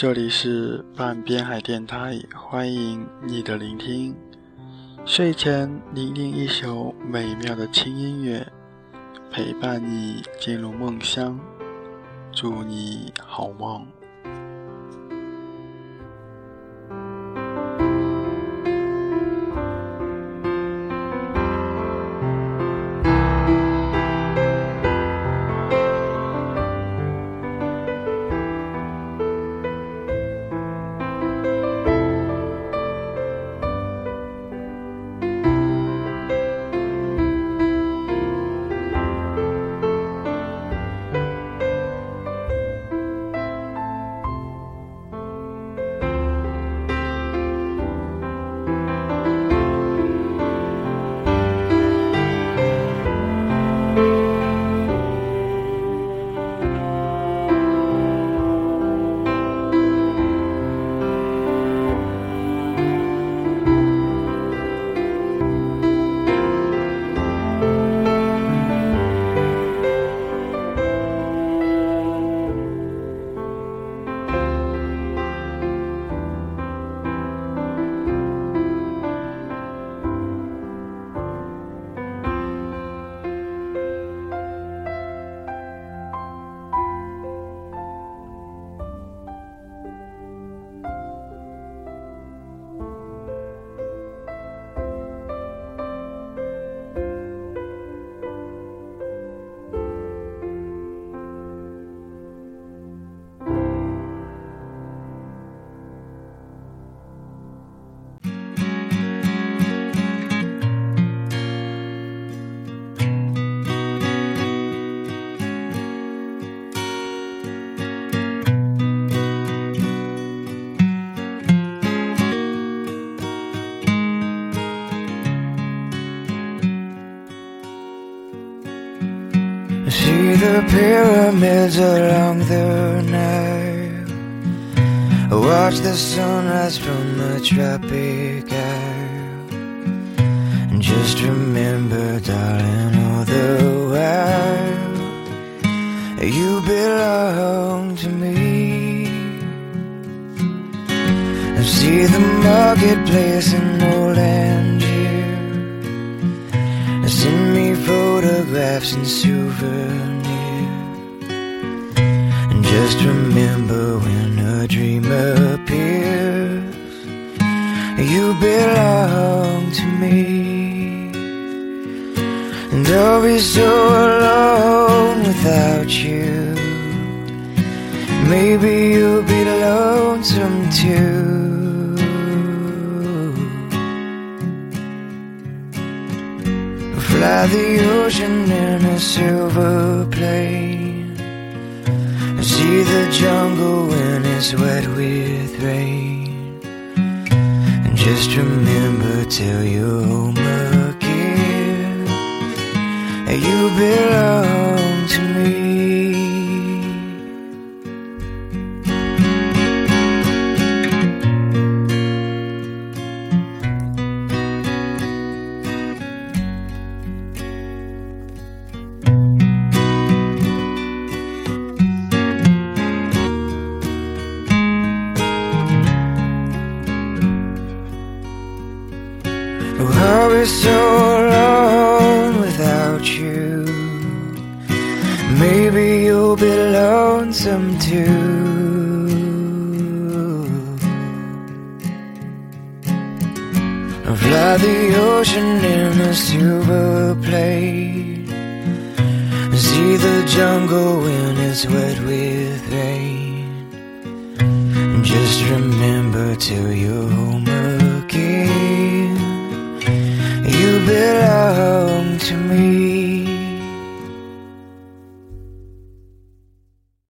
这里是半边海电台，欢迎你的聆听。睡前聆听一首美妙的轻音乐，陪伴你进入梦乡，祝你好梦。See the pyramids along the Nile. Watch the sunrise from the tropic isle. And just remember, darling, all the while you belong to me. See the marketplace in old Algiers. And. And just remember when a dream appears, you belong to me. And I'll be so alone without you. Maybe you'll be lonesome too. Fly the ocean in a silver plane. See the jungle when it's wet with rain. And just remember till you're home again, you belong to me. So alone without you. Maybe you'll be lonesome too. I'll fly the ocean in a silver plane. See the jungle when it's wet with rain. Just remember till you're home